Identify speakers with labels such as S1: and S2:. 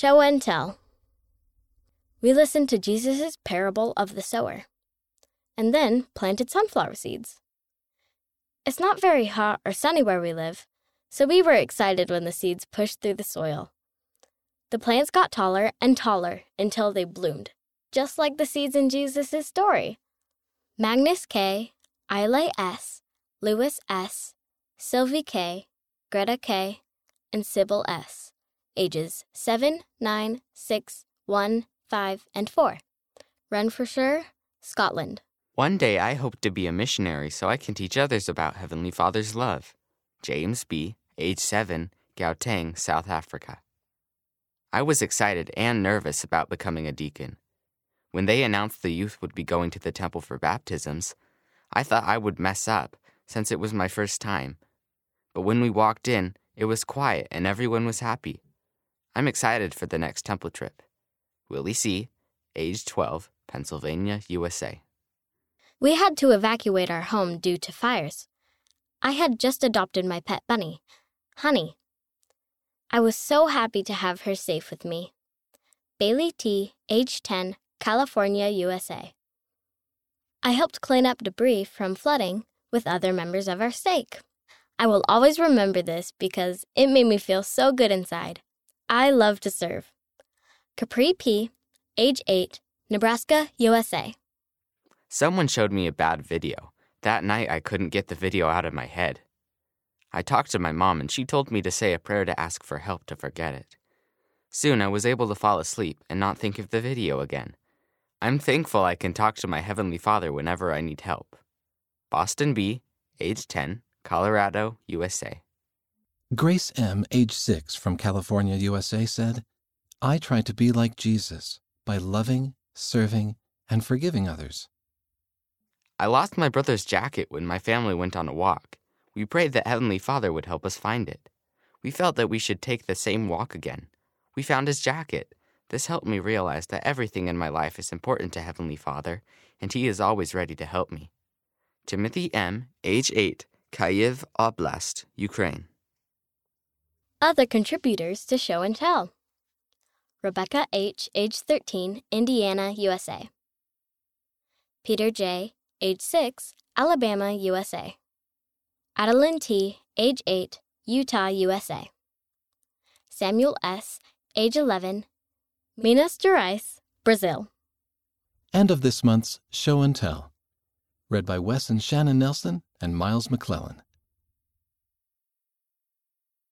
S1: Show and tell. We listened to Jesus' parable of the sower and then planted sunflower seeds. It's not very hot or sunny where we live, so we were excited when the seeds pushed through the soil. The plants got taller and taller until they bloomed, just like the seeds in Jesus' story. Magnus K, Isla S, Lewis S, Sylvie K, Greta K, and Sybil S, ages 7, 9, 6, 1, 5, and 4. Renfrewshire, Scotland.
S2: One day I hope to be a missionary so I can teach others about Heavenly Father's love. James B., age 7, Gauteng, South Africa. I was excited and nervous about becoming a deacon. When they announced the youth would be going to the temple for baptisms, I thought I would mess up since it was my first time. But when we walked in, it was quiet and everyone was happy. I'm excited for the next temple trip. Willie C., age 12, Pennsylvania, USA.
S1: We had to evacuate our home due to fires. I had just adopted my pet bunny, Honey. I was so happy to have her safe with me. Bailey T., age 10, California, USA. I helped clean up debris from flooding with other members of our stake. I will always remember this because it made me feel so good inside. I love to serve. Capri P., age 8, Nebraska, USA.
S2: Someone showed me a bad video. That night, I couldn't get the video out of my head. I talked to my mom, and she told me to say a prayer to ask for help to forget it. Soon, I was able to fall asleep and not think of the video again. I'm thankful I can talk to my Heavenly Father whenever I need help. Boston B., age 10, Colorado, USA.
S3: Grace M., age 6, from California, USA, said, I try to be like Jesus by loving, serving, and forgiving others.
S2: I lost my brother's jacket when my family went on a walk. We prayed that Heavenly Father would help us find it. We felt that we should take the same walk again. We found his jacket. This helped me realize that everything in my life is important to Heavenly Father, and He is always ready to help me. Timothy M., age 8, Kyiv Oblast, Ukraine.
S1: Other contributors to Show and Tell Rebecca H., age 13, Indiana, USA. Peter J., age 6, Alabama, USA. Adeline T., age 8, Utah, USA. Samuel S., age 11, Minas Gerais, Brazil.
S3: End of this month's Show and Tell. Read by Wes and Shannon Nelson and Miles McClellan.